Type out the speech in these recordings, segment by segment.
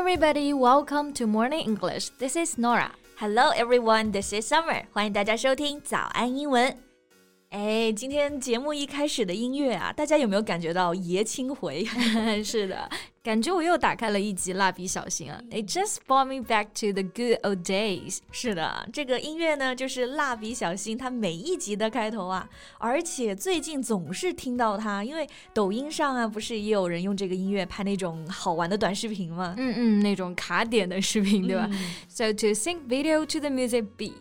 everybody, welcome to Morning English. This is Nora. Hello everyone, this is Summer. 欢迎大家收听早安英文。 哎，今天节目一开始的音乐啊，大家有没有感觉到爷青回？是的，感觉我又打开了一集蜡笔小新啊！It just brought me back to the good old days。是的，这个音乐呢，就是蜡笔小新它每一集的开头啊，而且最近总是听到它，因为抖音上啊，不是也有人用这个音乐拍那种好玩的短视频吗？嗯嗯，那种卡点的视频，对吧？So to sync video to the music beat。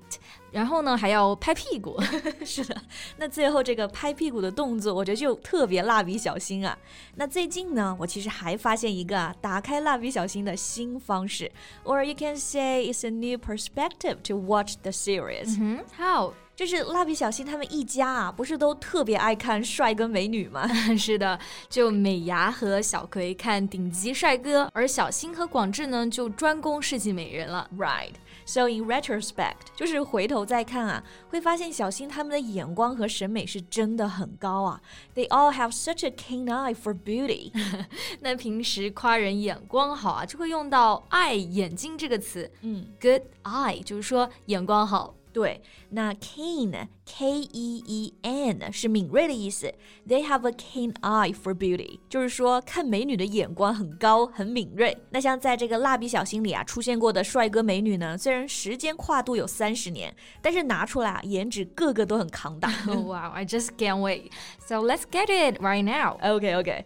然后呢，还要拍屁股。是的，那最后这个拍屁股的动作，我觉得就特别蜡笔小新啊。那最近呢，我其实还发现一个啊，打开蜡笔小新的新方式，or you can say it's a new perspective to watch the series. How? 就是蜡笔小新他们一家啊，不是都特别爱看帅哥美女吗？是的，就美伢和小葵看顶级帅哥，而小新和广志呢，就专攻世纪美人了。Right. So in retrospect，就是回头再看啊，会发现小新他们的眼光和审美是真的很高啊。They all have such a keen eye for beauty。那平时夸人眼光好啊，就会用到 eye 眼睛这个词。嗯，good eye 就是说眼光好。对，那 keen K E E N 是敏锐的意思。They have a keen eye for beauty，就是说看美女的眼光很高，很敏锐。那像在这个蜡笔小新里啊出现过的帅哥美女呢，虽然时间跨度有三十年，但是拿出来啊，颜值个个都很扛打。wow, I just can't wait. So let's get it right now. Okay, okay.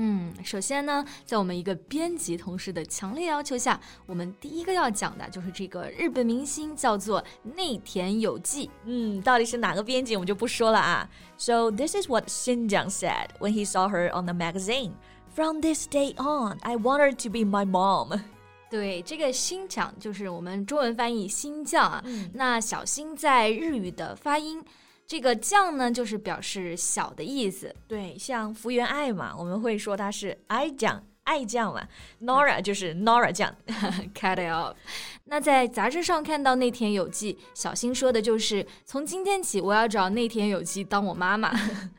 嗯，首先呢，在我们一个编辑同事的强烈要求下，我们第一个要讲的就是这个日本明星叫做内田有纪。嗯，到底是哪个编辑我们就不说了啊。So this is what Shin Jiang said when he saw her on the magazine. From this day on, I want her to be my mom. 对，这个新讲就是我们中文翻译新将啊。那小新在日语的发音。这个酱呢，就是表示小的意思。对，像福原爱嘛，我们会说它是爱酱。爱酱嘛，Nora 就是 Nora 酱，cut it off。那在杂志上看到内田有纪，小新说的就是从今天起我要找内田有纪当我妈妈。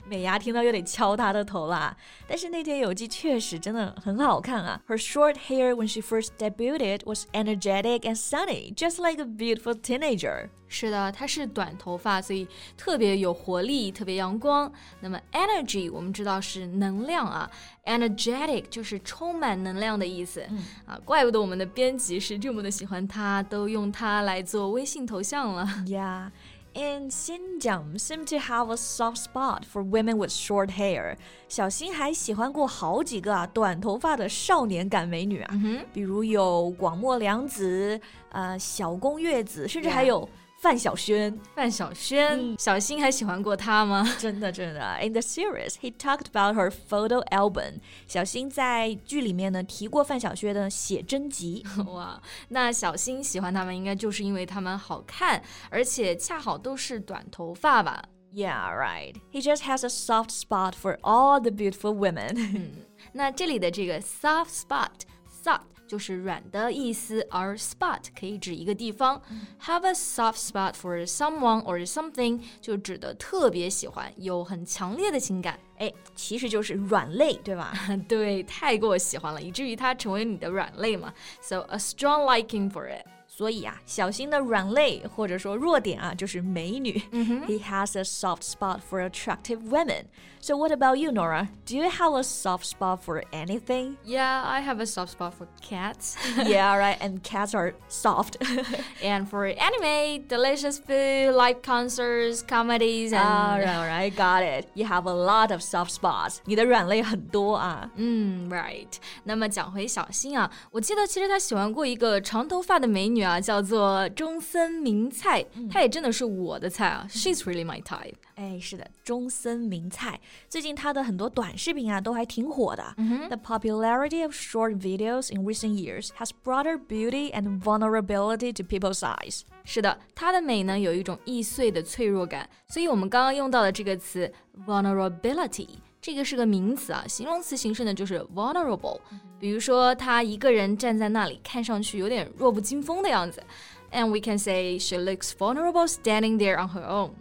美伢听到又得敲她的头啦。但是内田有纪确实真的很好看啊。Her short hair when she first debuted was energetic and sunny, just like a beautiful teenager. 是的，她是短头发，所以特别有活力，特别阳光。那么 energy 我们知道是能量啊，energetic 就是充 满能量的意思。嗯、啊，怪不得我们的编辑是这么的喜欢他，都用它来做微信头像了。Yeah. And Xinjiang seem to have a soft spot for women with short hair。小新还喜欢过好几个啊短头发的少年感美女啊，比如有广末凉子、呃小宫月子，甚至还有。范晓萱，范晓萱，嗯、小新还喜欢过她吗？真的，真的。In the series, he talked about her photo album。小新在剧里面呢提过范晓萱的写真集。哇，那小新喜欢她们，应该就是因为她们好看，而且恰好都是短头发吧？Yeah, right. He just has a soft spot for all the beautiful women. 嗯，那这里的这个 soft spot, soft。 就是软的意思，而 spot 可以指一个地方。Have a soft spot for someone or something 就指的特别喜欢，有很强烈的情感。哎，其实就是软肋，对吧？对，太过喜欢了，以至于它成为你的软肋嘛。So a strong liking for it. 所以啊，小新的软肋或者说弱点啊，就是美女。Mm hmm. He has a soft spot for attractive women. So what about you, Nora? Do you have a soft spot for anything? Yeah, I have a soft spot for cats. yeah, right. And cats are soft. and for anime, delicious food, live concerts, comedies, and all right, all right, got it. You have a lot of soft spots. 你的软肋很多啊。嗯，right. 那么讲回小新啊，我记得其实他喜欢过一个长头发的美女 啊。 啊，叫做中森明菜，她也真的是我的菜啊。She's really my type。哎，是的，中森明菜最近她的很多短视频啊都还挺火的。The popularity of short videos in recent years has brought her beauty and vulnerability to people's eyes。是的，她的美呢有一种易碎的脆弱感，所以我们刚刚用到的这个词 vulnerability。 这个是个名词啊，形容词形式呢就是 vulnerable。比如说，她一个人站在那里，看上去有点弱不禁风的样子，and we can say she looks vulnerable standing there on her own。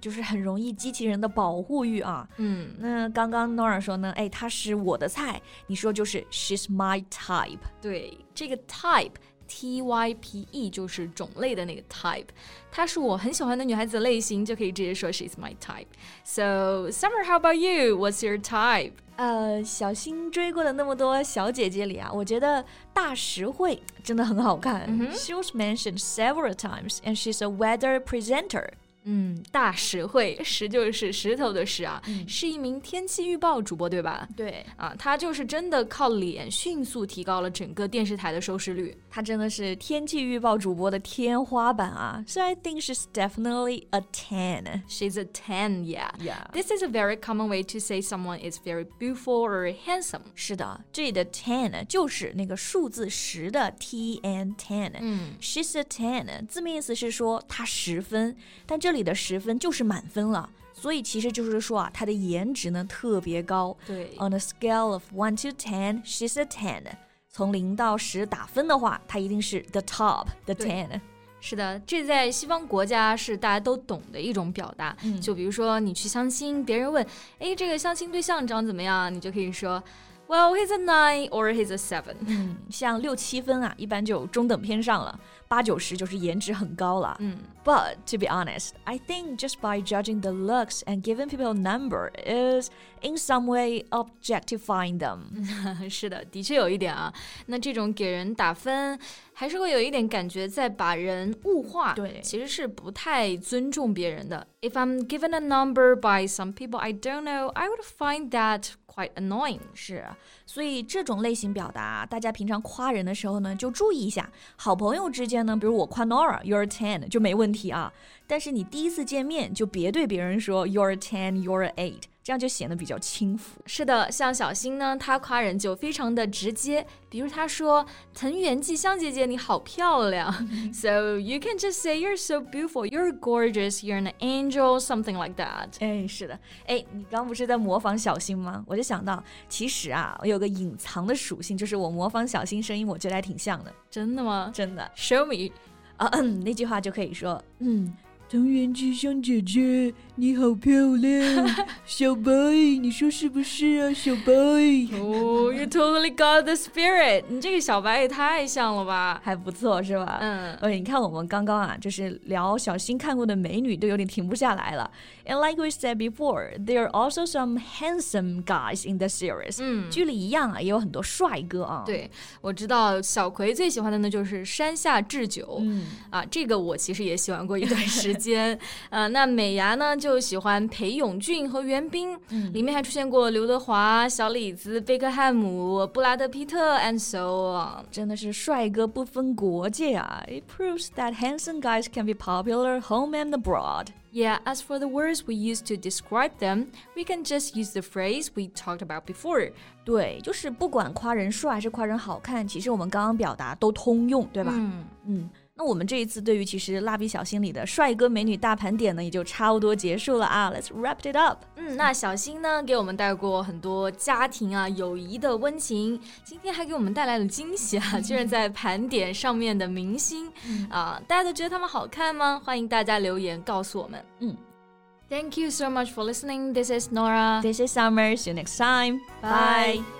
就是很容易激起人的保护欲啊。嗯，那刚刚 Nora 说呢，哎，她是我的菜，你说就是 She's my type。对，这个 type。T Y P E 就是种类的那个 type，她是我很喜欢的女孩子类型，就可以直接说 she's my type。So Summer，how about you？What's your type？呃，小新追过的那么多小姐姐里啊，我觉得大实惠真的很好看。Mm -hmm. She was mentioned several times, and she's a weather presenter. 嗯，大实惠，石就是石头的石啊，是一名天气预报主播，对吧？对啊，他就是真的靠脸迅速提高了整个电视台的收视率，他真的是天气预报主播的天花板啊！So I think she's definitely a ten. She's a ten, yeah. Yeah. This is a very common way to say someone is very beautiful or handsome. 是的，这里的 ten 就是那个数字十的 t n ten。嗯，She's a ten，字面意思是说她十分，但这。这里的十分就是满分了，所以其实就是说啊，她的颜值呢特别高。对，On a scale of one to ten, she's a ten。从零到十打分的话，她一定是 the top，the ten。是的，这在西方国家是大家都懂的一种表达。嗯，就比如说你去相亲，别人问，哎，这个相亲对象长怎么样，你就可以说。Well, he's a nine or he's a seven。嗯，像六七分啊，一般就中等偏上了；八九十就是颜值很高了。嗯，But to be honest, I think just by judging the looks and giving people a number is in some way objectifying them。是的，的确有一点啊。那这种给人打分，还是会有一点感觉在把人物化。对，其实是不太尊重别人的。If I'm given a number by some people I don't know, I would find that quite annoying。是，所以这种类型表达，大家平常夸人的时候呢，就注意一下。好朋友之间呢，比如我夸 Nora，you're a ten 就没问题啊。但是你第一次见面就别对别人说 you're a ten，you're a eight。 这样就显得比较轻浮。是的，像小新呢，他夸人就非常的直接，比如他说：“藤原纪香姐姐你好漂亮。”So you can just say you're so beautiful, you're gorgeous, you're an angel, something like that。哎，是的，哎，你刚不是在模仿小新吗？我就想到，其实啊，我有个隐藏的属性，就是我模仿小新声音，我觉得还挺像的。真的吗？真的。Show me。啊，嗯，那句话就可以说，嗯。藤原纪香姐姐，你好漂亮，小白，你说是不是啊，小白？哦，You totally got the spirit，你这个小白也太像了吧，还不错是吧？嗯，哎，你看我们刚刚啊，就是聊小新看过的美女，都有点停不下来了。And like we said before, there are also some handsome guys in the series。嗯，剧里一样啊，也有很多帅哥啊。对，我知道小葵最喜欢的呢就是山下智久。嗯，啊，这个我其实也喜欢过一段时间。间，呃，那美伢呢就喜欢裴勇俊和袁冰，嗯，里面还出现过刘德华、小李子、贝克汉姆、布拉德皮特，and so on，真的是帅哥不分国界啊！It proves that handsome guys can be popular home and abroad. Yeah, as for the words we use to describe them, we can just use the phrase we talked about before. 对，就是不管夸人帅还是夸人好看，其实我们刚刚表达都通用，对吧？嗯嗯。 那我们这一次对于其实蜡笔小新里的帅哥美女大盘点呢，也就差不多结束了啊。Let's wrap it up。嗯，那小新呢给我们带过很多家庭啊、友谊的温情，今天还给我们带来了惊喜啊，居然在盘点上面的明星啊，大家都觉得他们好看吗？欢迎大家留言告诉我们。嗯，Thank you so much for listening. This is Nora. This is Summer. See you next time. Bye.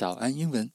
早安英文。